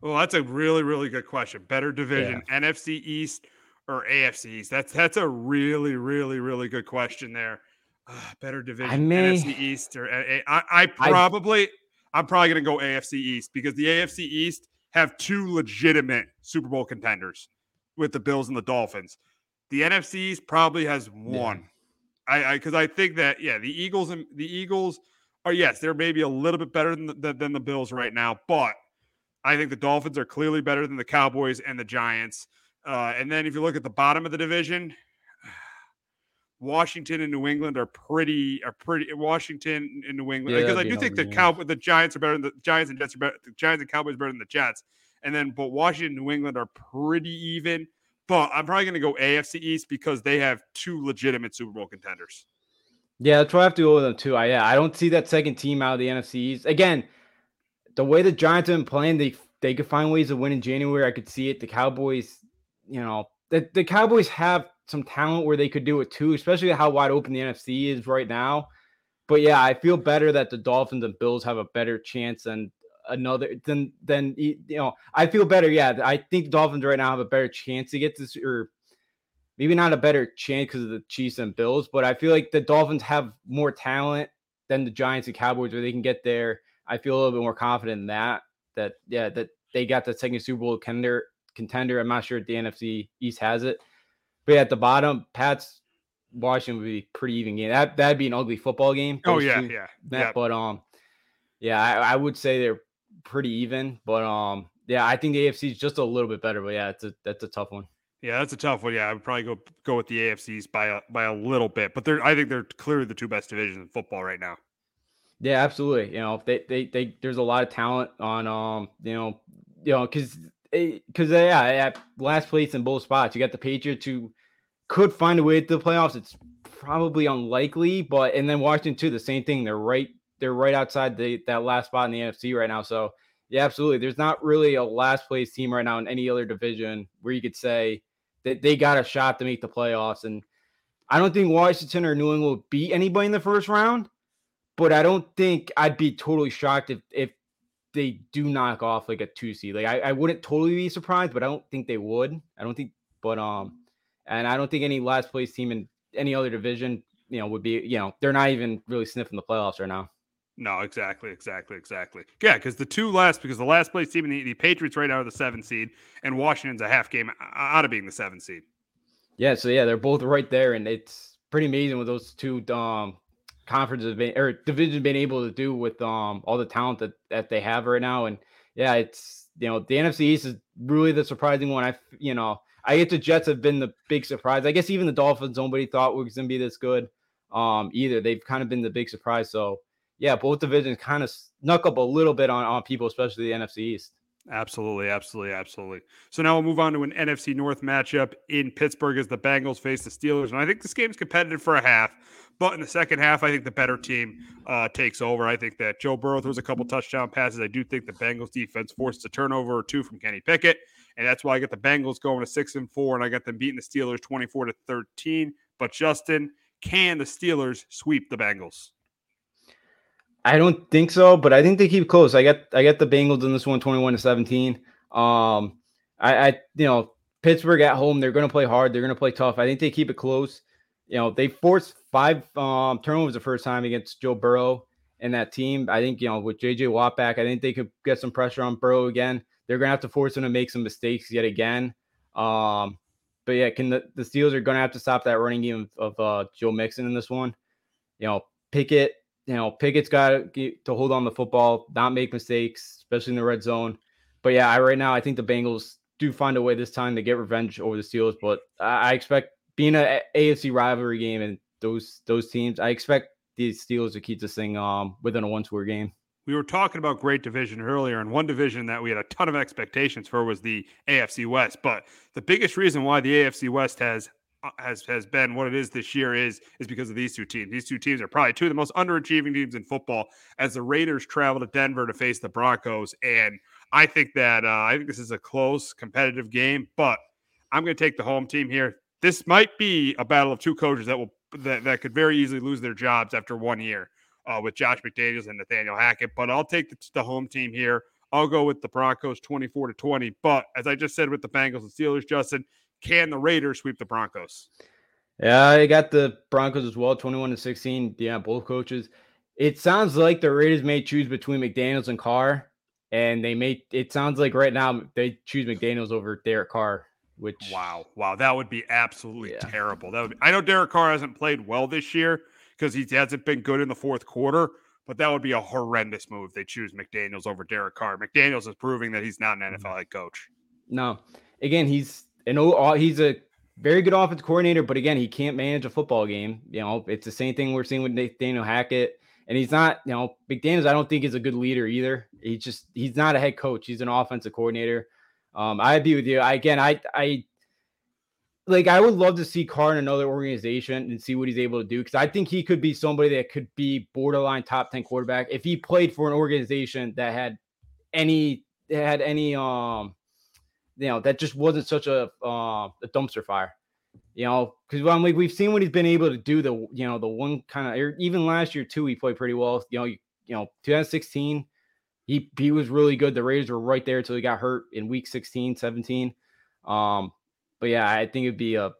Well, that's a really, really good question. Better division, yeah. NFC East or AFC East? That's that's a really, really, really good question there. Uh, better division, I may, NFC East or I, I probably I, I'm probably gonna go AFC East because the AFC East have two legitimate Super Bowl contenders with the Bills and the Dolphins. The NFC East probably has one. Yeah. I because I, I, think that yeah, the Eagles and the Eagles are yes, they're maybe a little bit better than the, than the Bills right now, but I think the Dolphins are clearly better than the Cowboys and the Giants. Uh, and then if you look at the bottom of the division, Washington and New England are pretty are pretty Washington and New England because yeah, I do think the cow the Giants are better than the Giants and Jets are better the Giants and Cowboys are better than the Jets. And then but Washington and New England are pretty even. But I'm probably going to go AFC East because they have two legitimate Super Bowl contenders. Yeah, that's what I have to go with them too. I yeah, I don't see that second team out of the NFC East. Again, the way the Giants have been playing, they they could find ways to win in January. I could see it. The Cowboys, you know, the, the Cowboys have some talent where they could do it too, especially how wide open the NFC is right now. But yeah, I feel better that the Dolphins and Bills have a better chance than another than than you know. I feel better. Yeah, I think the Dolphins right now have a better chance to get this, or maybe not a better chance because of the Chiefs and Bills. But I feel like the Dolphins have more talent than the Giants and Cowboys, where they can get there. I feel a little bit more confident in that. That yeah, that they got the second Super Bowl contender. Contender. I'm not sure if the NFC East has it, but yeah, at the bottom, Pats Washington would be pretty even game. That that'd be an ugly football game. Oh yeah, yeah, that, yeah. But um, yeah, I, I, would say they're pretty even. But um, yeah, I think the AFC is just a little bit better. But yeah, it's a that's a tough one. Yeah, that's a tough one. Yeah, I would probably go go with the AFCs by a by a little bit, but they're I think they're clearly the two best divisions in football right now. Yeah, absolutely. You know, they they they there's a lot of talent on um, you know, you know, because because yeah, at last place in both spots, you got the Patriots who could find a way to the playoffs. It's probably unlikely, but and then Washington too, the same thing. They're right, they're right outside the that last spot in the NFC right now. So yeah, absolutely. There's not really a last place team right now in any other division where you could say that they got a shot to make the playoffs. And I don't think Washington or New England will beat anybody in the first round, but I don't think I'd be totally shocked if if they do knock off like a two seed. Like I, I wouldn't totally be surprised, but I don't think they would. I don't think, but um, and I don't think any last place team in any other division, you know, would be, you know, they're not even really sniffing the playoffs right now. No, exactly, exactly, exactly. Yeah, because the two last, because the last place team the, the Patriots right now are the seven seed, and Washington's a half game out of being the seven seed. Yeah, so yeah, they're both right there, and it's pretty amazing what those two um conferences been or divisions been able to do with um all the talent that that they have right now, and yeah, it's you know the NFC East is really the surprising one. I you know I get the Jets have been the big surprise. I guess even the Dolphins, nobody thought was going to be this good. Um, either they've kind of been the big surprise. So yeah, both divisions kind of snuck up a little bit on on people, especially the NFC East. Absolutely, absolutely, absolutely. So now we'll move on to an NFC North matchup in Pittsburgh as the Bengals face the Steelers. And I think this game's competitive for a half, but in the second half, I think the better team uh, takes over. I think that Joe Burrow throws a couple touchdown passes. I do think the Bengals defense forces a turnover or two from Kenny Pickett and that's why I get the Bengals going to six and four, and I got them beating the Steelers twenty four to thirteen. But Justin, can the Steelers sweep the Bengals? I don't think so, but I think they keep close. I got I got the Bengals in this one, 21 to 17. Um, I, I you know Pittsburgh at home, they're going to play hard. They're going to play tough. I think they keep it close. You know, they forced five um, turnovers the first time against Joe Burrow and that team. I think you know with JJ Watt back, I think they could get some pressure on Burrow again. They're gonna have to force him to make some mistakes yet again. Um, but yeah, can the, the Steelers are gonna have to stop that running game of, of uh, Joe Mixon in this one. You know, Pickett. You know, Pickett's got to hold on the football, not make mistakes, especially in the red zone. But yeah, I, right now I think the Bengals do find a way this time to get revenge over the Steelers. But I, I expect being an AFC rivalry game and those those teams, I expect the Steelers to keep this thing um within a one score game we were talking about great division earlier, and one division that we had a ton of expectations for was the AFC West. But the biggest reason why the AFC West has has has been what it is this year is is because of these two teams. These two teams are probably two of the most underachieving teams in football. As the Raiders travel to Denver to face the Broncos, and I think that uh, I think this is a close, competitive game. But I'm going to take the home team here. This might be a battle of two coaches that will that, that could very easily lose their jobs after one year uh, with Josh McDaniels and Nathaniel Hackett. But I'll take the, the home team here. I'll go with the Broncos 24 to 20. But as I just said with the Bengals and Steelers, Justin, can the Raiders sweep the Broncos? Yeah, I got the Broncos as well, 21 to 16. Yeah, both coaches. It sounds like the Raiders may choose between McDaniels and Carr, and they may. It sounds like right now they choose McDaniels over Derek Carr. Which wow, wow, that would be absolutely yeah. terrible. That would. Be, I know Derek Carr hasn't played well this year, because he hasn't been good in the fourth quarter. But that would be a horrendous move. They choose McDaniels over Derek Carr. McDaniels is proving that he's not an mm-hmm. NFL head coach. No, again, he's an uh, he's a very good offensive coordinator, but again, he can't manage a football game. You know, it's the same thing we're seeing with Nathaniel Hackett. And he's not, you know, McDaniels, I don't think is a good leader either. He's just he's not a head coach. He's an offensive coordinator. Um, I'd be with you. I, again, I I like I would love to see Carr in another organization and see what he's able to do because I think he could be somebody that could be borderline top 10 quarterback if he played for an organization that had any had any um you know that just wasn't such a uh, a dumpster fire. You know, because we've seen what he's been able to do. The you know the one kind of even last year too, he played pretty well. You know, you, you know, 2016, he he was really good. The Raiders were right there until he got hurt in week 16, 17. Um, but yeah, I think it'd be a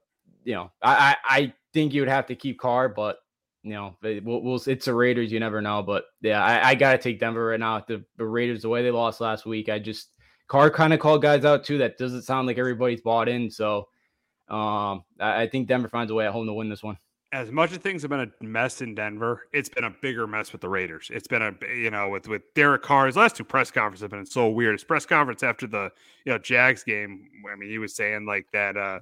you know, I I, I think you would have to keep Carr, but you know, we'll, we'll, it's the Raiders. You never know. But yeah, I, I got to take Denver right now. The, the Raiders, the way they lost last week, I just Carr kind of called guys out too. That doesn't sound like everybody's bought in. So um, I, I think Denver finds a way at home to win this one as much as things have been a mess in Denver, it's been a bigger mess with the Raiders. It's been a you know with with Derek Carr. His last two press conferences have been so weird. His press conference after the you know Jags game, I mean, he was saying like that. uh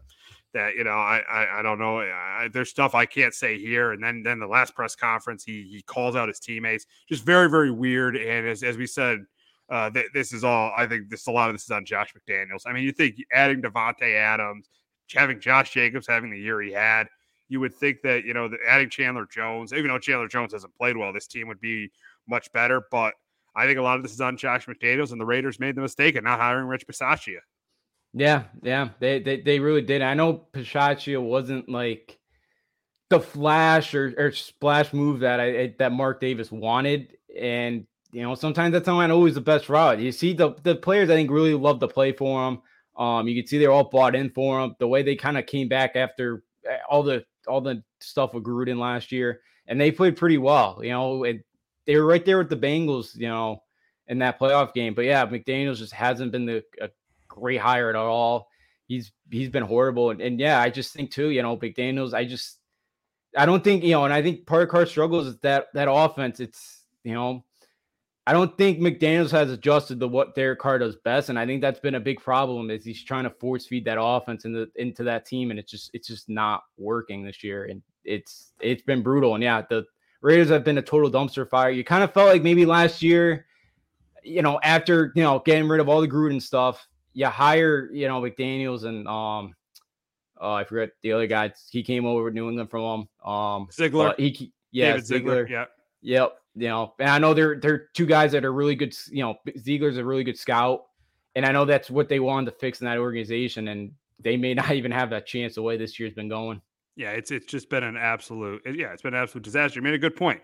that you know I I, I don't know I, there's stuff I can't say here and then then the last press conference he he calls out his teammates just very very weird and as, as we said uh th- this is all I think this a lot of this is on Josh McDaniels I mean you think adding Davante Adams having Josh Jacobs having the year he had you would think that you know the, adding Chandler Jones even though Chandler Jones hasn't played well this team would be much better but I think a lot of this is on Josh McDaniels and the Raiders made the mistake of not hiring Rich Bisaccia yeah, yeah, they they, they really did. I know Bisaccia wasn't like the flash or, or splash move that I that Mark Davis wanted, and you know sometimes that's not always the best route. You see the the players I think really love to play for him. Um, you can see they're all bought in for him. The way they kind of came back after eh, all the all the stuff with Gruden last year, and they played pretty well. You know, and they were right there with the Bengals. You know, in that playoff game. But yeah, McDaniel's just hasn't been the a great hire at all. He's he's been horrible, and, and yeah, I just think too, you know, McDaniel's. I just I don't think you know, and I think part of Carr's struggles is that that offense. It's you know, I don't think McDaniel's has adjusted to what Derek Carr does best, and I think that's been a big problem. Is he's trying to force feed that offense into into that team, and it's just it's just not working this year, and it's it's been brutal. And yeah, the Raiders have been a total dumpster fire. You kind of felt like maybe last year, you know, after you know getting rid of all the Gruden stuff, you hire, you know, McDaniels and um oh, I forget the other guy. He came over with New England from um um Ziegler. He yeah, David Ziegler. Yeah. Yep. You know, and I know they're they're two guys that are really good. You know, Ziegler's a really good scout, and I know that's what they wanted to fix in that organization, and they may not even have that chance the way this year's been going. Yeah, it's it's just been an absolute yeah, it's been an absolute disaster. You made a good point.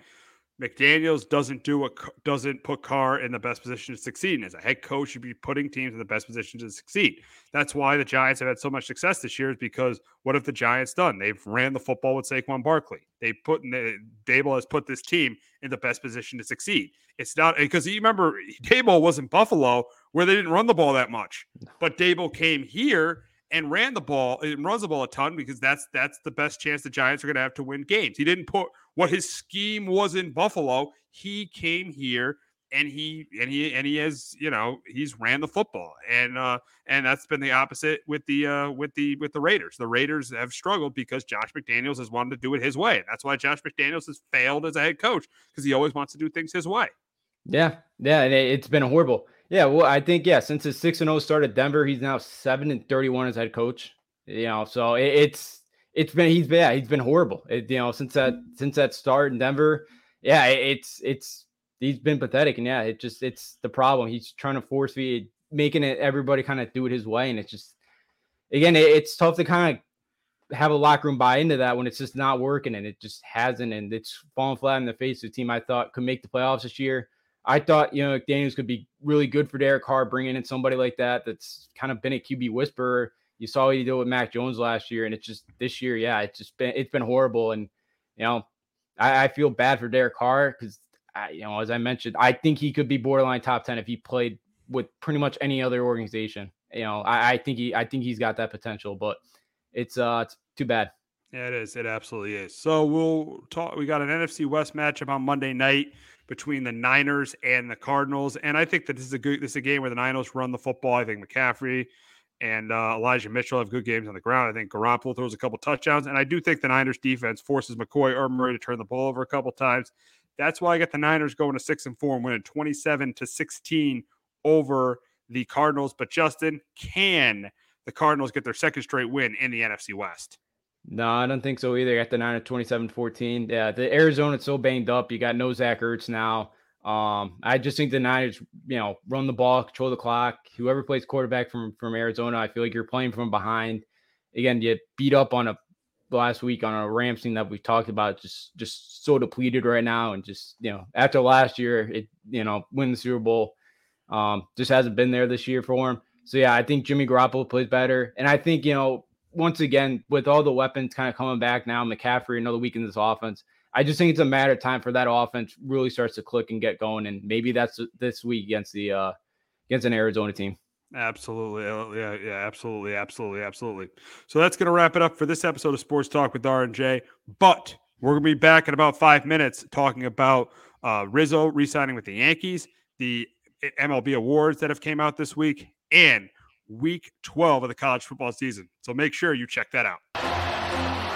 McDaniels doesn't do a doesn't put Carr in the best position to succeed. And as a head coach, should be putting teams in the best position to succeed. That's why the Giants have had so much success this year. Is because what have the Giants done? They've ran the football with Saquon Barkley. They put Daboll has put this team in the best position to succeed. It's not because you remember Daboll was in Buffalo where they didn't run the ball that much, but Daboll came here and ran the ball and runs the ball a ton because that's that's the best chance the Giants are going to have to win games. He didn't put what his scheme was in Buffalo. He came here and he and he and he has you know he's ran the football and uh and that's been the opposite with the uh with the with the Raiders. The Raiders have struggled because Josh McDaniels has wanted to do it his way. That's why Josh McDaniels has failed as a head coach because he always wants to do things his way. Yeah, yeah, and it's been horrible. Yeah, well, I think yeah, since his six and zero oh start at Denver, he's now seven and thirty one as head coach. You know, so it, it's it's been he's been yeah, he's been horrible. It, you know, since that mm-hmm. since that start in Denver, yeah, it, it's it's he's been pathetic, and yeah, it just it's the problem. He's trying to force feed, making it everybody kind of do it his way, and it's just again, it, it's tough to kind of have a locker room buy into that when it's just not working, and it just hasn't, and it's falling flat in the face of a team I thought could make the playoffs this year. I thought, you know, Daniels could be really good for Derek Carr, bringing in somebody like that that's kind of been a QB whisperer. You saw what he did with Mac Jones last year, and it's just this year, yeah, it's just been it's been horrible. And you know, I, I feel bad for Derek Carr because you know, as I mentioned, I think he could be borderline top ten if he played with pretty much any other organization. You know, I, I think he I think he's got that potential, but it's uh it's too bad. Yeah, it is. It absolutely is. So we'll talk. We got an NFC West matchup on Monday night between the Niners and the Cardinals. And I think that this is a good this is a game where the Niners run the football. I think McCaffrey and uh, Elijah Mitchell have good games on the ground. I think Garoppolo throws a couple touchdowns, and I do think the Niners defense forces McCoy or Murray to turn the ball over a couple times. That's why I got the Niners going to six and four and winning twenty seven to sixteen over the Cardinals. But Justin, can the Cardinals get their second straight win in the NFC West? No, I don't think so either. Got the nine at 27 14. Yeah, the Arizona's so banged up. You got no Zach Ertz now. Um, I just think the Niners, you know, run the ball, control the clock. Whoever plays quarterback from from Arizona, I feel like you're playing from behind. Again, you beat up on a last week on a Rams team that we talked about, just just so depleted right now, and just you know after last year, it you know win the Super Bowl, um, just hasn't been there this year for him. So yeah, I think Jimmy Garoppolo plays better, and I think you know once again with all the weapons kind of coming back now, McCaffrey another week in this offense. I just think it's a matter of time for that offense really starts to click and get going, and maybe that's this week against the uh, against an Arizona team. Absolutely. Uh, yeah, yeah, absolutely, absolutely, absolutely. So that's going to wrap it up for this episode of Sports Talk with R and J. But we're going to be back in about five minutes talking about uh, Rizzo re-signing with the Yankees, the MLB awards that have came out this week, and Week 12 of the college football season. So make sure you check that out.